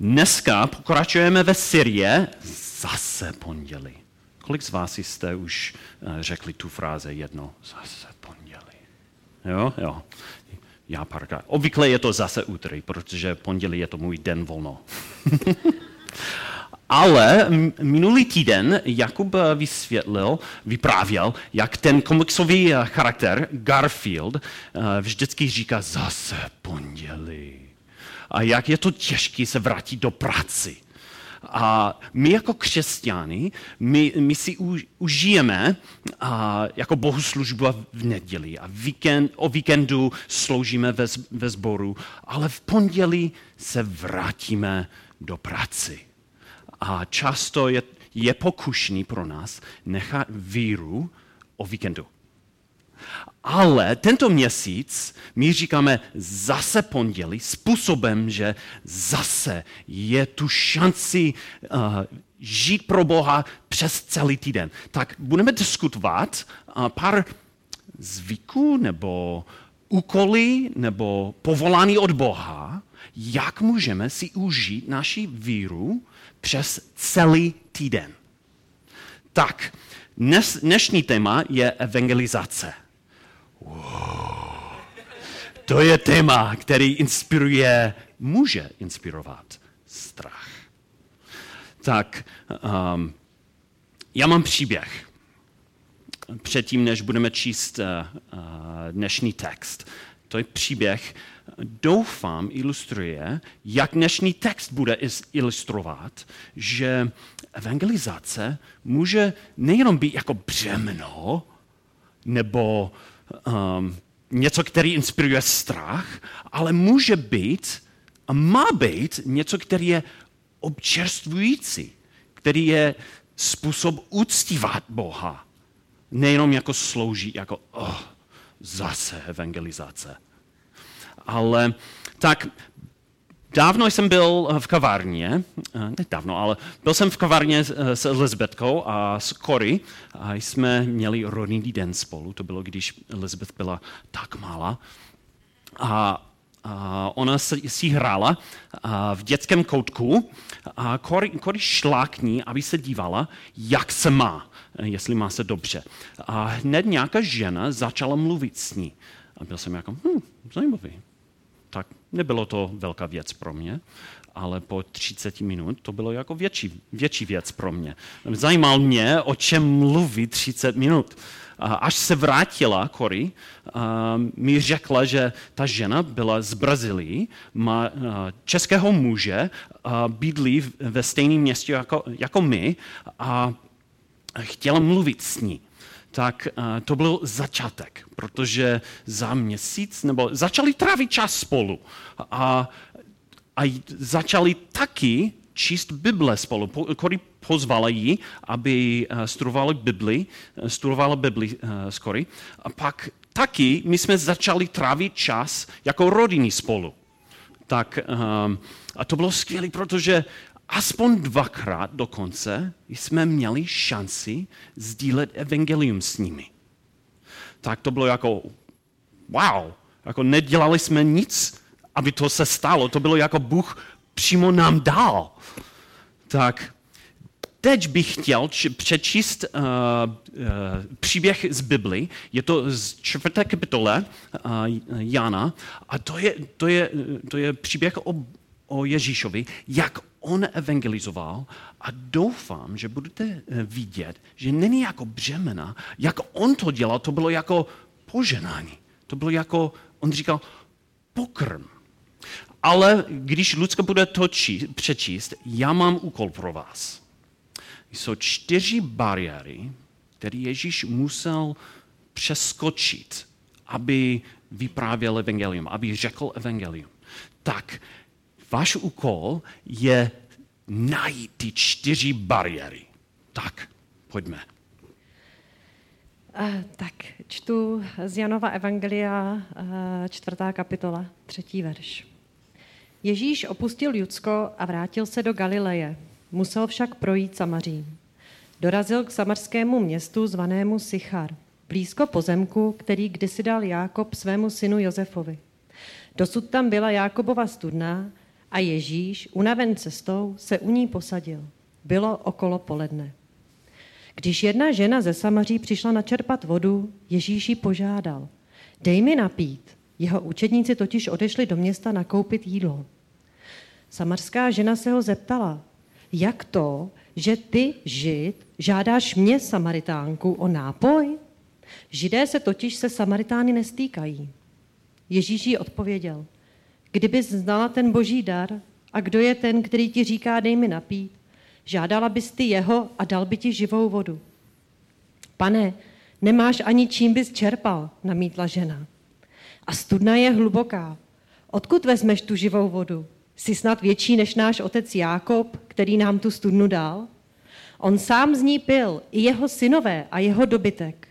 Dneska pokračujeme ve Syrie zase pondělí. Kolik z vás jste už eh, řekli tu fráze jedno? Zase pondělí. Jo, jo. Já párkrát. Obvykle je to zase úterý, protože pondělí je to můj den volno. Ale minulý týden Jakub eh, vysvětlil, vyprávěl, jak ten komiksový eh, charakter Garfield vždycky říká zase pondělí. A jak je to těžké se vrátit do práci. A my jako křesťany, my, my si užijeme a, jako bohoslužbu v neděli a víkend, o víkendu sloužíme ve, ve sboru, ale v pondělí se vrátíme do práci. A často je, je pokušný pro nás nechat víru o víkendu. Ale tento měsíc my říkáme zase pondělí způsobem, že zase je tu šanci uh, žít pro Boha přes celý týden. Tak budeme diskutovat uh, pár zvyků nebo úkoly nebo povolání od Boha, jak můžeme si užít naši víru přes celý týden. Tak, dnes, dnešní téma je evangelizace. Wow. To je téma, který inspiruje, může inspirovat strach. Tak, um, já mám příběh. Předtím, než budeme číst uh, dnešní text. To je příběh, doufám, ilustruje, jak dnešní text bude ilustrovat, že evangelizace může nejenom být jako břemno, nebo um, něco, který inspiruje strach, ale může být a má být něco, který je občerstvující, který je způsob uctívat Boha. Nejenom jako slouží, jako oh, zase evangelizace. Ale tak Dávno jsem byl v kavárně, eh, ne dávno, ale byl jsem v kavárně s Elizabetkou a s Cory a jsme měli rodný den spolu. To bylo, když Elizabeth byla tak malá. A, a ona si hrála v dětském koutku a Cory šla k ní, aby se dívala, jak se má, jestli má se dobře. A hned nějaká žena začala mluvit s ní. A byl jsem jako, hm, zajímavý, tak nebylo to velká věc pro mě, ale po 30 minut to bylo jako větší, větší věc pro mě. Zajímal mě, o čem mluví 30 minut. Až se vrátila Cory, mi řekla, že ta žena byla z Brazílie, má českého muže, bydlí ve stejném městě jako, jako my a chtěla mluvit s ní tak uh, to byl začátek, protože za měsíc, nebo začali trávit čas spolu a, a začali taky číst Bible spolu. Kory pozvala ji, aby uh, studovala Bibli, uh, studovala Bibli s. A pak taky my jsme začali trávit čas jako rodiny spolu. Tak, a to bylo skvělé, protože aspoň dvakrát dokonce jsme měli šanci sdílet evangelium s nimi. Tak to bylo jako, wow, jako nedělali jsme nic, aby to se stalo. To bylo jako Bůh přímo nám dal. Tak teď bych chtěl přečíst uh, uh, příběh z Bibli. Je to z čtvrté kapitole uh, Jana a to je, to je, to je příběh o, o Ježíšovi, jak on evangelizoval a doufám, že budete eh, vidět, že není jako břemena. Jak on to dělal, to bylo jako poženání. To bylo jako, on říkal, pokrm. Ale když Lucka bude to či, přečíst, já mám úkol pro vás. Jsou čtyři bariéry, které Ježíš musel přeskočit, aby vyprávěl evangelium, aby řekl evangelium. Tak váš úkol je najít ty čtyři bariéry. Tak, pojďme. Uh, tak, čtu z Janova Evangelia, uh, čtvrtá kapitola, třetí verš. Ježíš opustil Judsko a vrátil se do Galileje. Musel však projít Samaří. Dorazil k samarskému městu zvanému Sichar, blízko pozemku, který kdysi dal Jákob svému synu Josefovi. Dosud tam byla Jákobova studna A Ježíš, unaven cestou, se u ní posadil. Bylo okolo poledne. Když jedna žena ze Samaří přišla načerpat vodu, Ježíš ji požádal. Dej mi napít. Jeho učedníci totiž odešli do města nakoupit jídlo. Samarská žena se ho zeptala, jak to, že ty, žid, žádáš mě, Samaritánku, o nápoj? Židé se totiž se Samaritány nestýkají. Ježíš jí odpověděl, kdyby znala ten boží dar a kdo je ten, který ti říká, dej mi napít, žádala bys ty jeho a dal by ti živou vodu. Pane, nemáš ani čím bys čerpal, namítla žena. A studna je hluboká. Odkud vezmeš tu živou vodu? Jsi snad větší než náš otec Jákob, který nám tu studnu dal? On sám z ní pil, i jeho synové a jeho dobytek.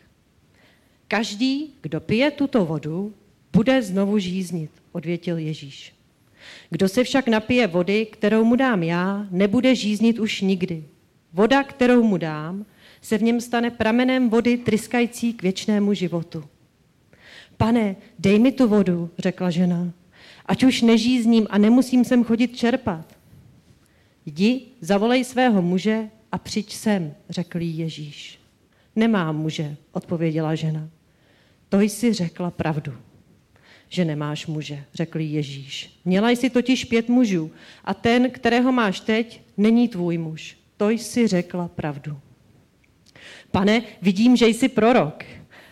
Každý, kdo pije tuto vodu, bude znovu žíznit, odvětil Ježíš. Kdo se však napije vody, kterou mu dám já, nebude žíznit už nikdy. Voda, kterou mu dám, se v něm stane pramenem vody tryskající k věčnému životu. Pane, dej mi tu vodu, řekla žena, ať už nežízním a nemusím sem chodit čerpat. Jdi, zavolej svého muže a přijď sem, řekl Ježíš. Nemám muže, odpověděla žena. To jsi řekla pravdu, že nemáš muže, řekl Ježíš. Měla jsi totiž pět mužů a ten, kterého máš teď, není tvůj muž. To jsi řekla pravdu. Pane, vidím, že jsi prorok,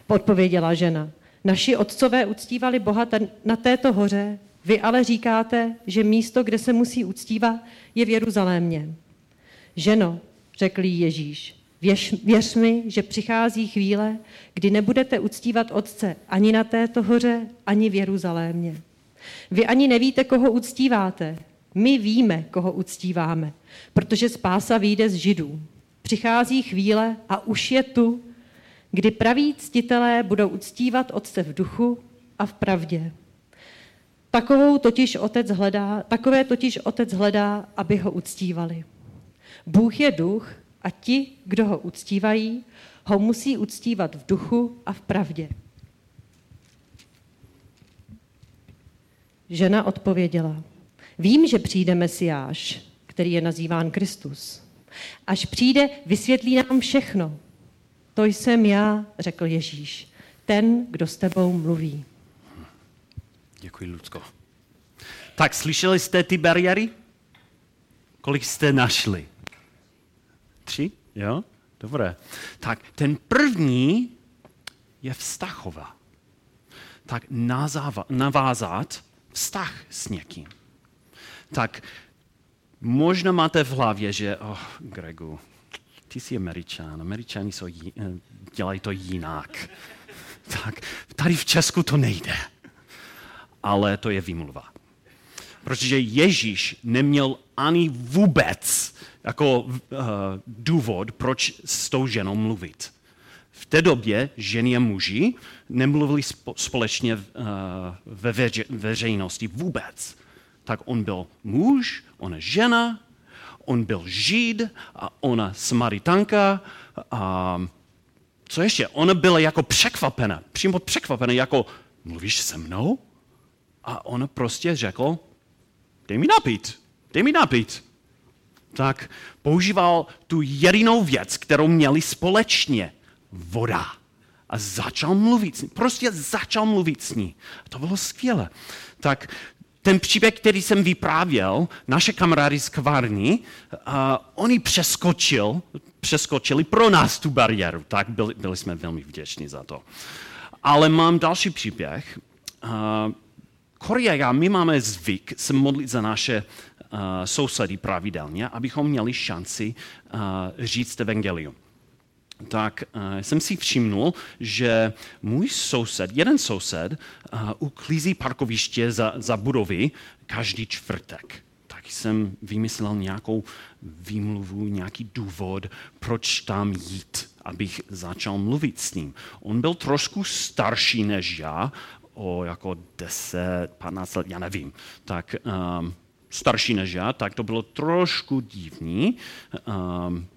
odpověděla žena. Naši otcové uctívali Boha na této hoře, vy ale říkáte, že místo, kde se musí uctívat, je v Jeruzalémě. Ženo, řekl Ježíš, věř, věř mi, že přichází chvíle, kdy nebudete uctívat Otce ani na této hoře, ani v Jeruzalémě. Vy ani nevíte, koho uctíváte. My víme, koho uctíváme, protože spása vyjde z Židů. Přichází chvíle a už je tu, kdy praví ctitelé budou uctívat Otce v duchu a v pravdě. Takovou totiž otec hledá, takové totiž otec hledá, aby ho uctívali. Bůh je duch a ti, kdo ho uctívají, ho musí uctívat v duchu a v pravdě. Žena odpověděla, vím, že přijde Mesiáš, který je nazýván Kristus. Až přijde, vysvětlí nám všechno. To jsem já, řekl Ježíš, ten, kdo s tebou mluví. Děkuji, Lucko. Tak slyšeli jste ty bariéry? Kolik jste našli? Tři? Jo? Dobré. Tak ten první je vztachová. Tak navázat vztah s někým. Tak možná máte v hlavě, že, oh, Gregu, ty jsi američan, američani jsou, dělají to jinak. Tak tady v Česku to nejde. Ale to je výmluva. Protože Ježíš neměl ani vůbec jako uh, důvod, proč s tou ženou mluvit. V té době ženy a muži nemluvili společně uh, ve veře, veřejnosti vůbec. Tak on byl muž, ona žena, on byl žid a ona samaritanka. A co ještě? Ona byla jako překvapena, přímo překvapena, jako mluvíš se mnou? A ona prostě řekl, dej mi napít, dej mi napít. Tak používal tu jedinou věc, kterou měli společně. Voda. A začal mluvit s ní. Prostě začal mluvit s ní. A to bylo skvělé. Tak ten příběh, který jsem vyprávěl, naše kamarády z kvarny, uh, oni přeskočil, přeskočili pro nás tu bariéru, tak byli, byli jsme velmi vděční za to. Ale mám další příběh. Uh, Korea, my máme zvyk se modlit za naše uh, sousedy pravidelně, abychom měli šanci uh, říct evangelium tak uh, jsem si všimnul, že můj soused, jeden soused, uh, uklízí parkoviště za, za budovy každý čtvrtek. Tak jsem vymyslel nějakou výmluvu, nějaký důvod, proč tam jít, abych začal mluvit s ním. On byl trošku starší než já, o jako 10, 15 let, já nevím. Tak um, starší než já, tak to bylo trošku divný. Um,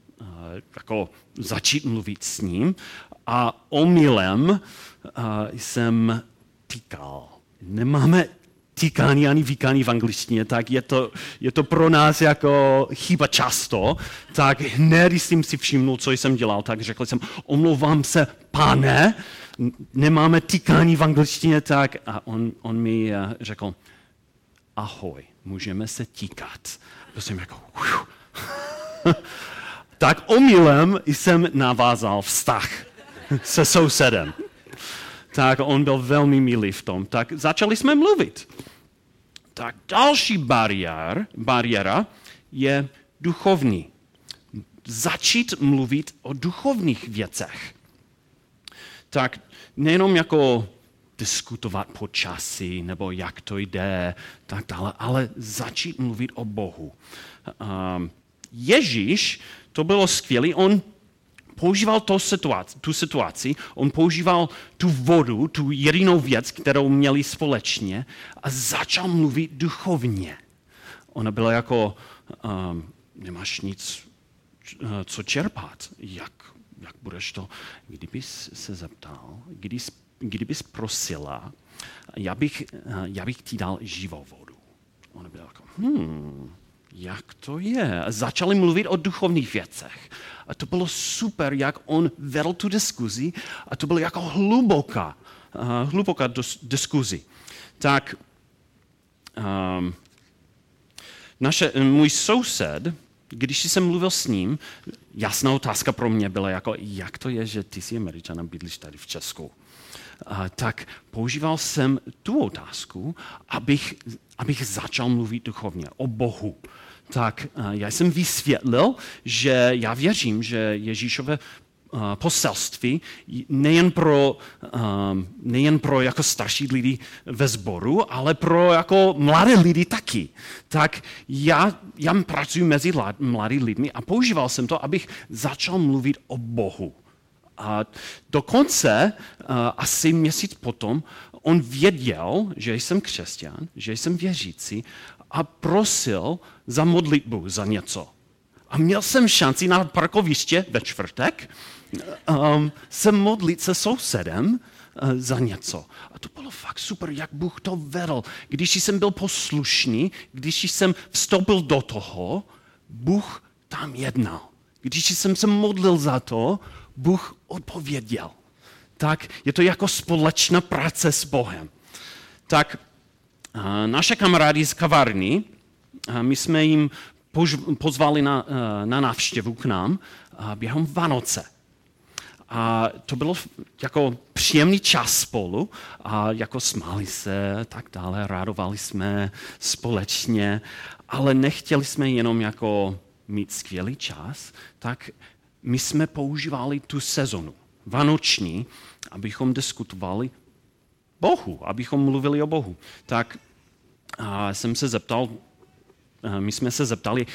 jako začít mluvit s ním a omylem jsem týkal. Nemáme týkání ani výkání v angličtině, tak je to, je to pro nás jako chyba často. Tak hned, jsem si všimnul, co jsem dělal, tak řekl jsem, omlouvám se, pane, nemáme týkání v angličtině, tak a on, on mi eh, řekl, ahoj, můžeme se týkat. To jsem jako, tak omylem jsem navázal vztah se sousedem. Tak on byl velmi milý v tom. Tak začali jsme mluvit. Tak další bariér, bariéra je duchovní. Začít mluvit o duchovních věcech. Tak nejenom jako diskutovat po časy, nebo jak to jde, tak dále, ale začít mluvit o Bohu. Ježíš, to bylo skvělé, on používal to situaci, tu situaci, on používal tu vodu, tu jedinou věc, kterou měli společně a začal mluvit duchovně. Ona byla jako, um, nemáš nic, co čerpat, jak, jak budeš to, kdybys se zeptal, kdybys, kdybys prosila, já bych, já bych ti dal živou vodu. Ona byla jako, hmm, jak to je? Začali mluvit o duchovních věcech. A to bylo super, jak on vedl tu diskuzi a to bylo jako hluboká, uh, hluboká dos, diskuzi. Tak um, naše, můj soused, když jsem mluvil s ním, jasná otázka pro mě byla jako, jak to je, že ty jsi američan a bydlíš tady v Česku. Uh, tak používal jsem tu otázku, abych, abych začal mluvit duchovně o Bohu tak já jsem vysvětlil, že já věřím, že Ježíšové poselství nejen pro, eh, nejen pro jako starší lidi ve sboru, ale pro jako mladé lidi taky. Tak já, já pracuji mezi mladými lidmi a používal jsem to, abych začal mluvit o Bohu. A dokonce asi měsíc potom on věděl, že jsem křesťan, že jsem věřící a prosil za modlitbu za něco. A měl jsem šanci na parkoviště ve čtvrtek um, se modlit se sousedem uh, za něco. A to bylo fakt super, jak Bůh to vedl. Když jsem byl poslušný, když jsem vstoupil do toho, Bůh tam jednal. Když jsem se modlil za to, Bůh odpověděl. Tak je to jako společná práce s Bohem. Tak naše kamarády z kavárny, my jsme jim pozvali na, na návštěvu k nám během Vánoce. A to bylo jako příjemný čas spolu a jako smáli se tak dále, rádovali jsme společně, ale nechtěli jsme jenom jako mít skvělý čas, tak my jsme používali tu sezonu, vánoční, abychom diskutovali Bohu, abychom mluvili o Bohu. Tak a jsem se zeptal, my jsme se zeptali,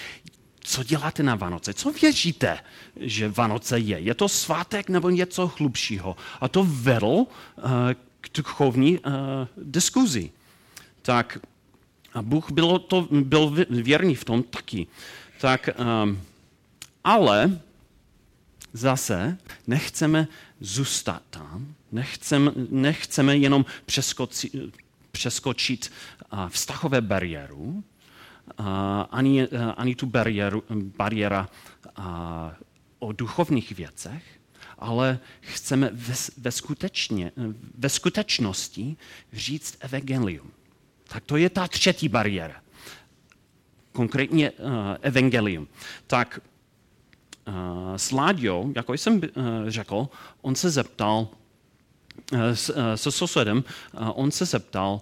co děláte na Vánoce? Co věříte, že Vánoce je? Je to svátek nebo něco hlubšího? A to vedl k duchovní diskuzi. Tak a Bůh byl, to, byl věrný v tom taky. Tak, um, ale zase nechceme zůstat tam, nechceme, nechceme jenom přeskočit, přeskočit vztahové bariéru, ani, ani tu bariéru, bariéra o duchovních věcech, ale chceme ve, ve, skutečně, ve skutečnosti říct evangelium. Tak to je ta třetí bariéra. Konkrétně uh, evangelium. Tak uh, s Láďou, jako jsem uh, řekl, on se zeptal, se sousedem, on se zeptal,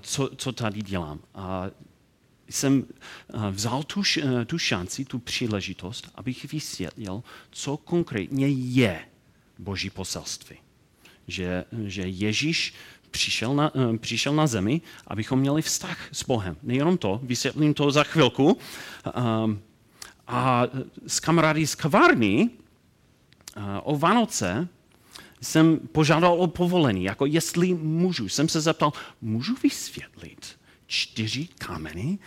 co, co tady dělám. Jsem vzal tu, tu šanci, tu příležitost, abych vysvětlil, co konkrétně je Boží poselství. Že, že Ježíš přišel na, přišel na zemi, abychom měli vztah s Bohem. Nejenom to, vysvětlím to za chvilku. A s kamarády z kavárny o Vánoce jsem požádal o povolení, jako jestli můžu. Jsem se zeptal, můžu vysvětlit čtyři kameny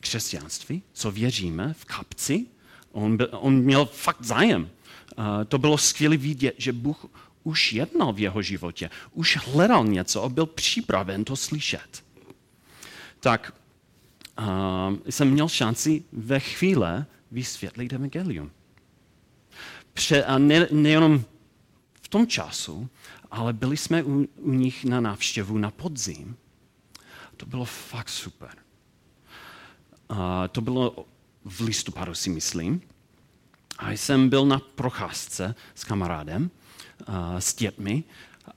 křesťanství, co věříme v kapci? On, byl, on měl fakt zájem. To bylo skvělé vidět, že Bůh už jednal v jeho životě, už hledal něco a byl připraven to slyšet. tak jsem měl šanci ve chvíli vysvětlit evangelium. Pře, a ne, nejenom v tom času, ale byli jsme u, u nich na návštěvu na podzim. To bylo fakt super. Uh, to bylo v listopadu, si myslím. A jsem byl na procházce s kamarádem, uh, s dětmi,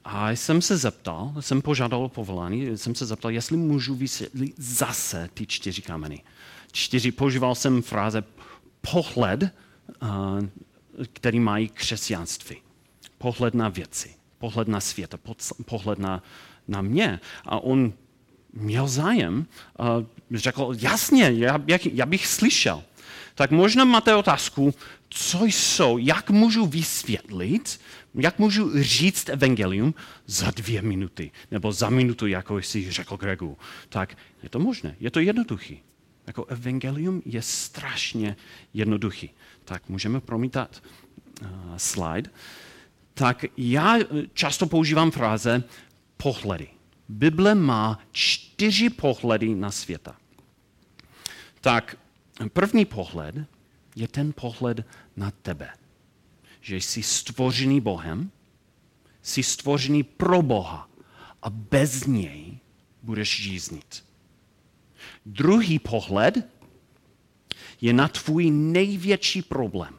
a jsem se zeptal, jsem požádal o povolání, jsem se zeptal, jestli můžu vysvětlit zase ty čtyři kameny. Čtyři, používal jsem fráze pohled, který mají křesťanství. Pohled na věci, pohled na svět, pohled na, na mě. A on měl zájem, řekl, jasně, já, já, bych slyšel. Tak možná máte otázku, co jsou, jak můžu vysvětlit, jak můžu říct evangelium za dvě minuty, nebo za minutu, jako jsi řekl Gregu. Tak je to možné, je to jednoduchý. Jako evangelium je strašně jednoduchý. Tak můžeme promítat uh, slide. Tak já často používám fráze pohledy. Bible má čtyři pohledy na světa. Tak první pohled je ten pohled na tebe. Že jsi stvořený Bohem, jsi stvořený pro Boha a bez něj budeš žíznit. Druhý pohled je na tvůj největší problém.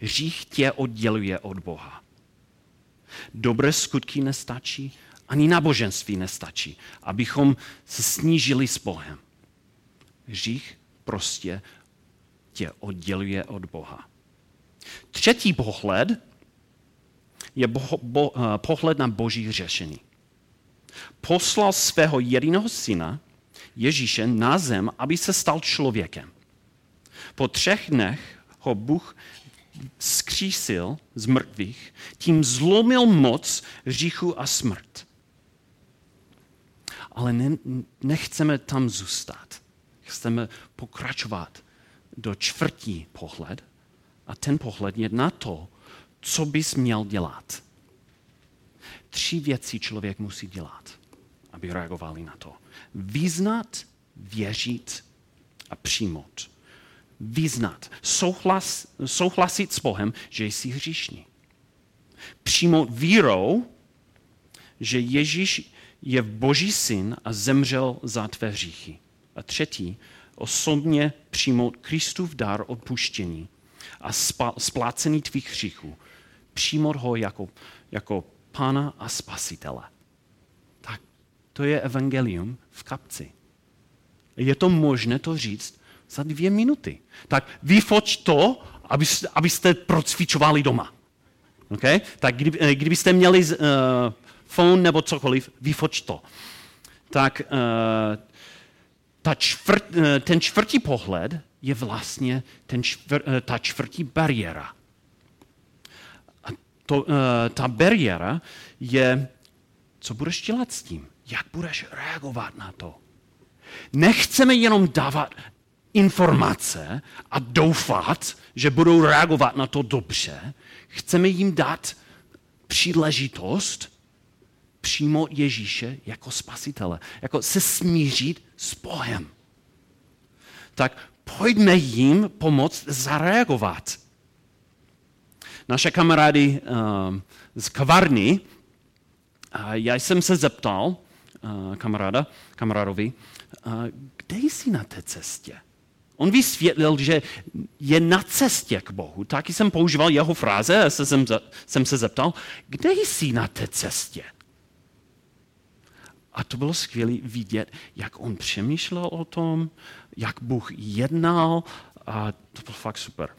Hřích tě odděluje od Boha. Dobré skutky nestačí, ani náboženství nestačí, abychom se snížili s Bohem. Hřích prostě tě odděluje od Boha. Třetí pohled je bo, bo, uh, pohled na boží řešení. Poslal svého jediného syna, Ježíše, na zem, aby se stal člověkem. Po třech dnech ho Bůh skřísil z mrtvých, tím zlomil moc říchu a smrt. Ale ne, nechceme tam zůstat. Chceme pokračovat do čtvrtí pohled a ten pohled je na to, co bys měl dělat. Tři věci člověk musí dělat, aby reagovali na to. Vyznat, věřit a přijmout. Vyznat, souhlas, souhlasit s Bohem, že jsi hříšný. Přijmout vírou, že Ježíš je boží syn a zemřel za tvé hříchy. A třetí, osobně přijmout Kristův dar odpuštění a splácení tvých hříchů. Přijmout ho jako, jako pána a spasitele. Tak to je evangelium v kapci. Je to možné to říct za dvě minuty. Tak vyfoč to, abyste, abyste procvičovali doma. Okay? Tak eh, kdybyste měli uh, phone nebo cokoliv, vyfoč to. Tak uh, ta čtvrt, eh, ten čtvrtý pohled je vlastně ten čtvr, eh, ta čtvrtý bariéra. A to, eh, ta bariéra je, co budeš dělat s tím, jak budeš reagovat na to. Nechceme jenom dávat informace a doufat, že budou reagovat na to dobře. Chceme jim dát příležitost přijmout Ježíše jako spasitele, jako se smířit s Bohem. Tak pojďme jim pomoct zareagovat. Naše kamarády uh, z kavárny, uh, já jsem se zeptal uh, kamaráda, kamarádovi, uh, kde jsi na té cestě? On vysvětlil, že je na cestě k Bohu. Taky jsem používal jeho fráze a jsem, jsem se zeptal, kde jsi na té cestě? A to bylo skvělé vidět, jak on přemýšlel o tom, jak Bůh jednal a to bylo fakt super.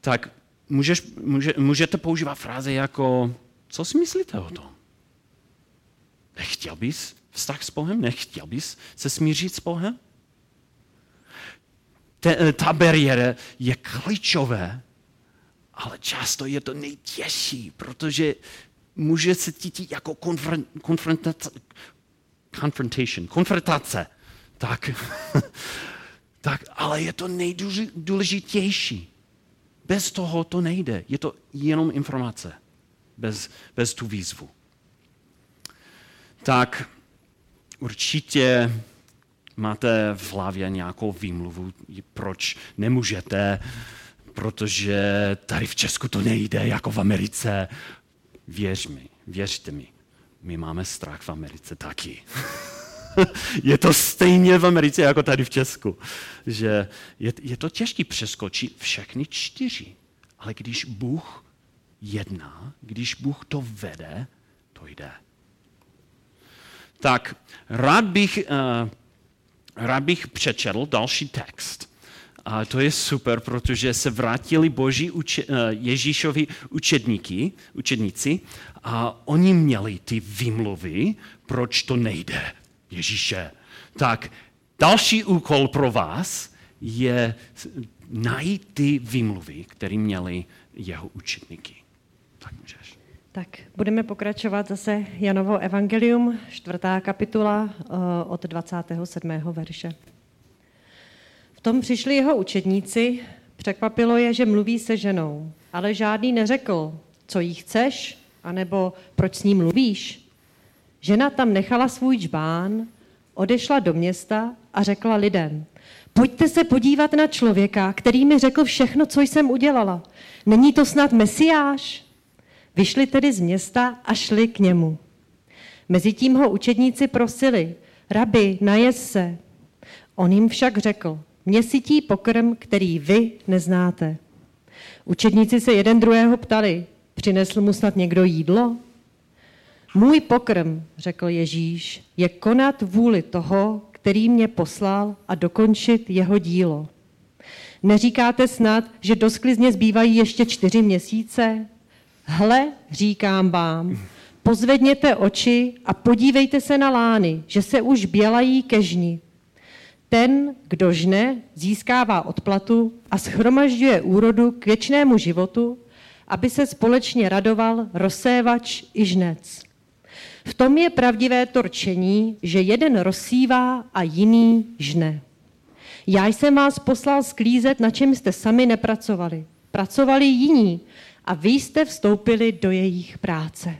Tak můžeš, může, můžete používat fráze jako, co si myslíte o tom? Nechtěl bys vztah s Bohem? Nechtěl bys se smířit s Bohem? Te, ta bariéra je klíčové, ale často je to nejtěžší, protože může se cítit jako konfrontace, confrontation, konfrontace. Tak, tak, ale je to nejdůležitější. Bez toho to nejde. Je to jenom informace. Bez, bez tu výzvu. Tak určitě máte v hlavě nějakou výmluvu, proč nemůžete, protože tady v Česku to nejde, jako v Americe. Věř mi, věřte mi, my máme strach v Americe taky. je to stejně v Americe jako tady v Česku. Že je, je to těžké přeskočit všechny čtyři. Ale když Bůh jedná, když Bůh to vede, to jde. Tak rád bych, uh, rád bych přečetl další text. A to je super, protože se vrátili boží uče, uh, Ježíšovi učedníky, učedníci a oni měli ty výmluvy, proč to nejde. Ježíše. Tak další úkol pro vás je najít ty výmluvy, které měli jeho učedníky. Tak můžeš. Tak budeme pokračovat zase Janovo evangelium, čtvrtá kapitola eh, od 27. verše. V tom přišli jeho učedníci, překvapilo je, že mluví se ženou, ale žádný neřekl, co jí chceš, anebo proč s ní mluvíš. Žena tam nechala svůj čbán, odešla do města a řekla lidem, pojďte se podívat na člověka, který mi řekl všechno, co jsem udělala. Není to snad mesiáš? Vyšli tedy z města a šli k němu. Mezitím ho učedníci prosili, rabi, najez se. On jim však řekl, mě sytí pokrm, který vy neznáte. Učedníci se jeden druhého ptali, přinesl mu snad někdo jídlo? Můj pokrm, řekl Ježíš, je konat vůli toho, který mě poslal a dokončit jeho dílo. Neříkáte snad, že do sklizně zbývají ještě čtyři měsíce? Hle, říkám vám, pozvedněte oči a podívejte se na lány, že se už bělají ke žni. Ten, kdo žne, získává odplatu a schromažďuje úrodu k věčnému životu, aby se společně radoval rozsévač i žnec. V tom je pravdivé to rčení, že jeden rozsívá a jiný žne. Já jsem vás poslal sklízet, na čem jste sami nepracovali. Pracovali jiní a vy jste vstoupili do jejich práce.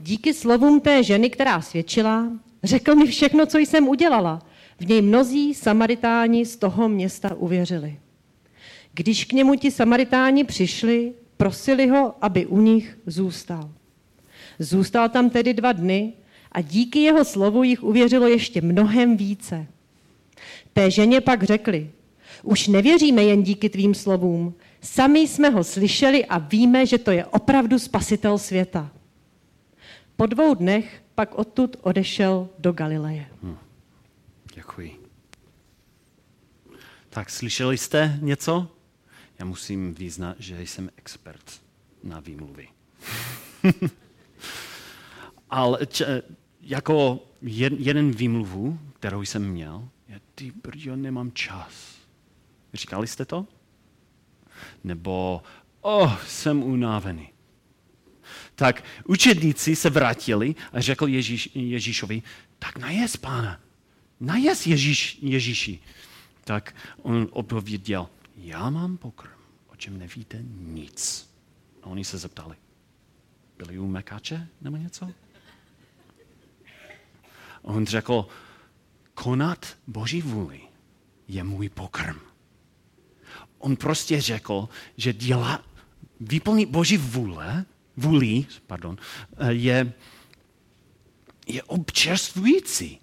Díky slovům té ženy, která svědčila, řekl mi všechno, co jsem udělala. V něj mnozí samaritáni z toho města uvěřili. Když k němu ti samaritáni přišli, prosili ho, aby u nich zůstal. Zůstal tam tedy dva dny a díky jeho slovu jich uvěřilo ještě mnohem více. Té ženě pak řekli, už nevěříme jen díky tvým slovům, sami jsme ho slyšeli a víme, že to je opravdu spasitel světa. Po dvou dnech pak odtud odešel do Galileje. Hmm. Děkuji. Tak slyšeli jste něco? Já musím význat, že jsem expert na výmluvy. Ale č, jako jed, jeden výmluvu, kterou jsem měl, je, ty brďo, nemám čas. Říkali jste to? Nebo, oh, jsem unavený. Tak učedníci se vrátili a řekl Ježíš, Ježíšovi, tak najez, pána, najez Ježíš, Ježíši. Tak on odpověděl, já mám pokrm, o čem nevíte nic. A oni se zeptali, byli u Mekáče nebo něco? On řekl, konat Boží vůli je můj pokrm. On prostě řekl, že dělá, vyplnit Boží vůle, vůli, pardon, je, je občerstvující.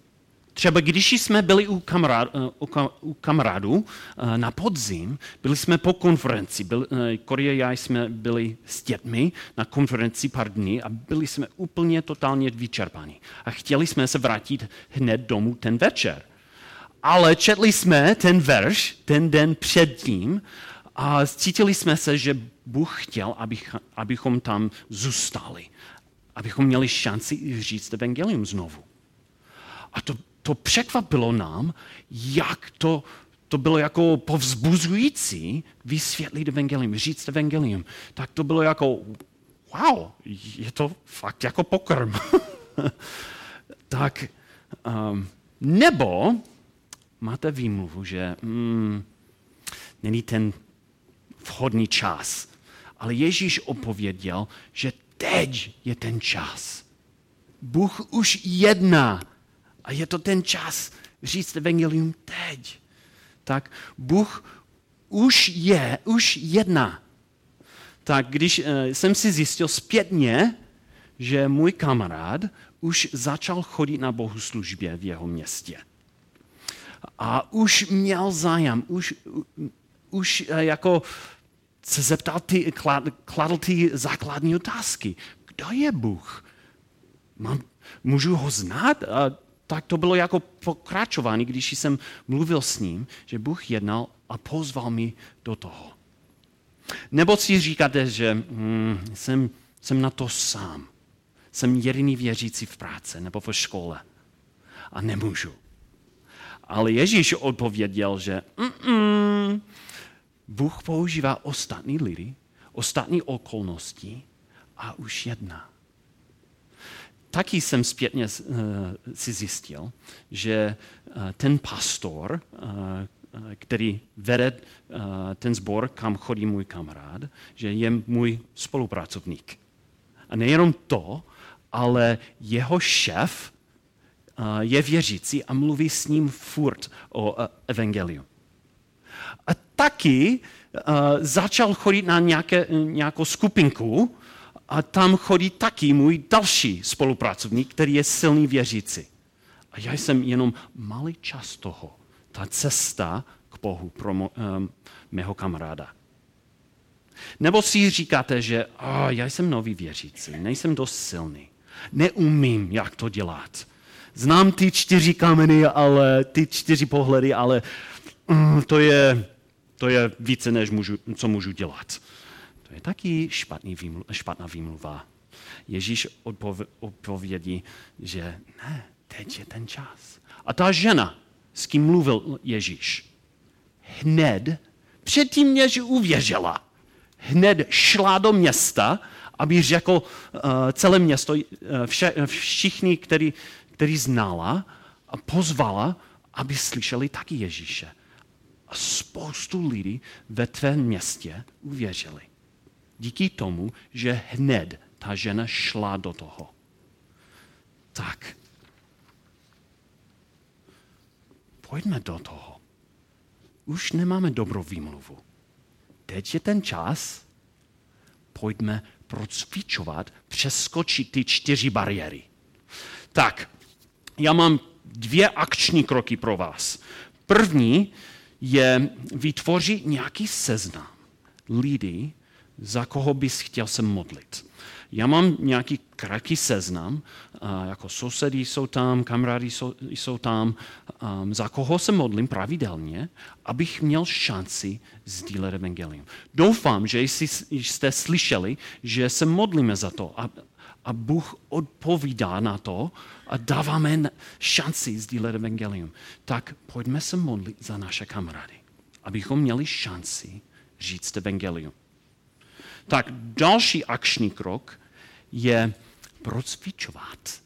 Třeba když jsme byli u, kamarád, eh, u kamarádů eh, na podzim, byli jsme po konferenci, byl, eh, Korea a já jsme byli s dětmi na konferenci pár dní a byli jsme úplně totálně vyčerpaní. A chtěli jsme se vrátit hned domů ten večer. Ale četli jsme ten verš ten den předtím a cítili jsme se, že Bůh chtěl, abych, abychom tam zůstali, abychom měli šanci říct evangelium znovu. A to to překvapilo nám, jak to, to bylo jako povzbuzující vysvětlit evangelium, říct evangelium. Tak to bylo jako, wow, je to fakt jako pokrm. tak, um, nebo máte výmluvu, že mm, není ten vhodný čas. Ale Ježíš opověděl, že teď je ten čas. Bůh už jedná a je to ten čas říct evangelium teď. Tak Bůh už je, už jedná. Tak když uh, jsem si zjistil zpětně, že můj kamarád už začal chodit na bohoslužbě v jeho městě. A už měl zájem, už, už uh, jako se zeptal, ty, kladl ty základní otázky. Kdo je Bůh? Mám, můžu ho znát? A tak to bylo jako pokračování, když jsem mluvil s ním, že Bůh jednal a pozval mi do toho. Nebo si říkáte, že hm, jsem, jsem na to sám. Jsem jediný věřící v práci nebo v škole a nemůžu. Ale Ježíš odpověděl, že mm-mm, Bůh používá ostatní lidi, ostatní okolnosti a už jedná. Taky jsem zpětně uh, si zjistil, že uh, ten pastor, uh, který vede ten sbor, kam chodí můj kamarád, že je můj spolupracovník. A nejenom to, ale jeho šéf je věřící a mluví s ním furt o evangeliu. A taky začal chodit na nějaké, nějakou skupinku a tam chodí taky můj další spolupracovník, který je silný věřící. A já jsem jenom malý čas toho, ta cesta k Bohu pro mo, um, mého kamaráda. Nebo si říkáte, že oh, já jsem nový věřící, nejsem dost silný, neumím, jak to dělat. Znám ty čtyři kameny, ale ty čtyři pohledy, ale mm, to je to je více, než můžu, co můžu dělat. To je taky špatný výmlu, špatná výmluva. Ježíš odpovědí, že ne, teď je ten čas. A ta žena, s kým mluvil Ježíš, hned, předtím, než uvěřila, hned šla do města, aby řekl uh, celé město, uh, vše, všichni, který, který znala, a pozvala, aby slyšeli taky Ježíše. A spoustu lidí ve tvém městě uvěřili. Díky tomu, že hned ta žena šla do toho. Tak, pojďme do toho. Už nemáme dobrou výmluvu. Teď je ten čas, pojďme procvičovat, přeskočit ty čtyři bariéry. Tak, já mám dvě akční kroky pro vás. První je vytvořit nějaký seznam lidí, za koho bys chtěl se modlit. Já mám nějaký krátký seznam, jako sousedy jsou tam, kamarádi jsou, jsou tam, za koho se modlím pravidelně, abych měl šanci sdílet evangelium. Doufám, že jste slyšeli, že se modlíme za to a, a Bůh odpovídá na to a dáváme šanci sdílet evangelium. Tak pojďme se modlit za naše kamarády, abychom měli šanci říct evangelium. Tak další akční krok je procvičovat,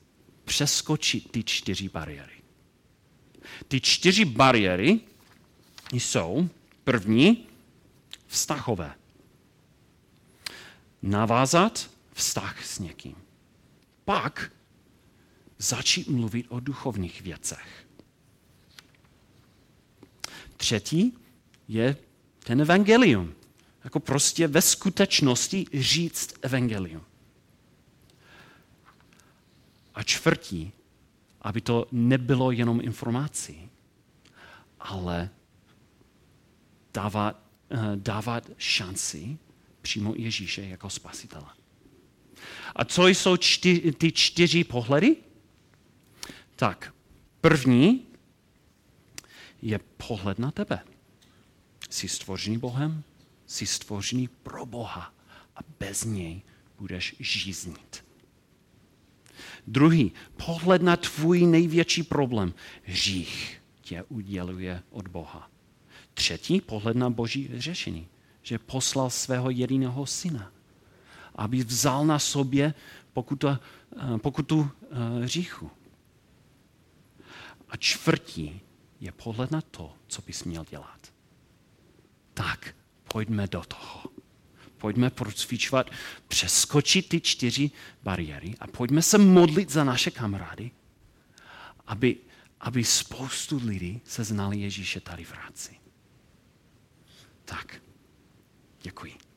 přeskočit ty čtyři bariéry. Ty čtyři bariéry jsou první vztahové. Navázat vztah s někým. Pak začít mluvit o duchovních věcech. Třetí je ten evangelium. Jako prostě ve skutečnosti říct evangelium. A čtvrtí, aby to nebylo jenom informací, ale dávat, eh, dávat šanci přímo Ježíše jako spasitele. A co jsou čty, ty čtyři pohledy? Tak, první je pohled na tebe. Jsi stvořený Bohem, jsi stvořený pro Boha a bez něj budeš žíznit. Druhý, pohled na tvůj největší problém. Hřích tě uděluje od Boha. Třetí, pohled na boží řešení, že poslal svého jediného syna, aby vzal na sobě pokutu, eh, pokutu eh, hříchu. A čtvrtí je pohled na to, co bys měl dělat. Tak, pojďme do toho. Pojďme procvičovat, přeskočit ty čtyři bariéry a pojďme se modlit za naše kamarády, aby, aby spoustu lidí se znali Ježíše tady v Hradci. Tak, děkuji.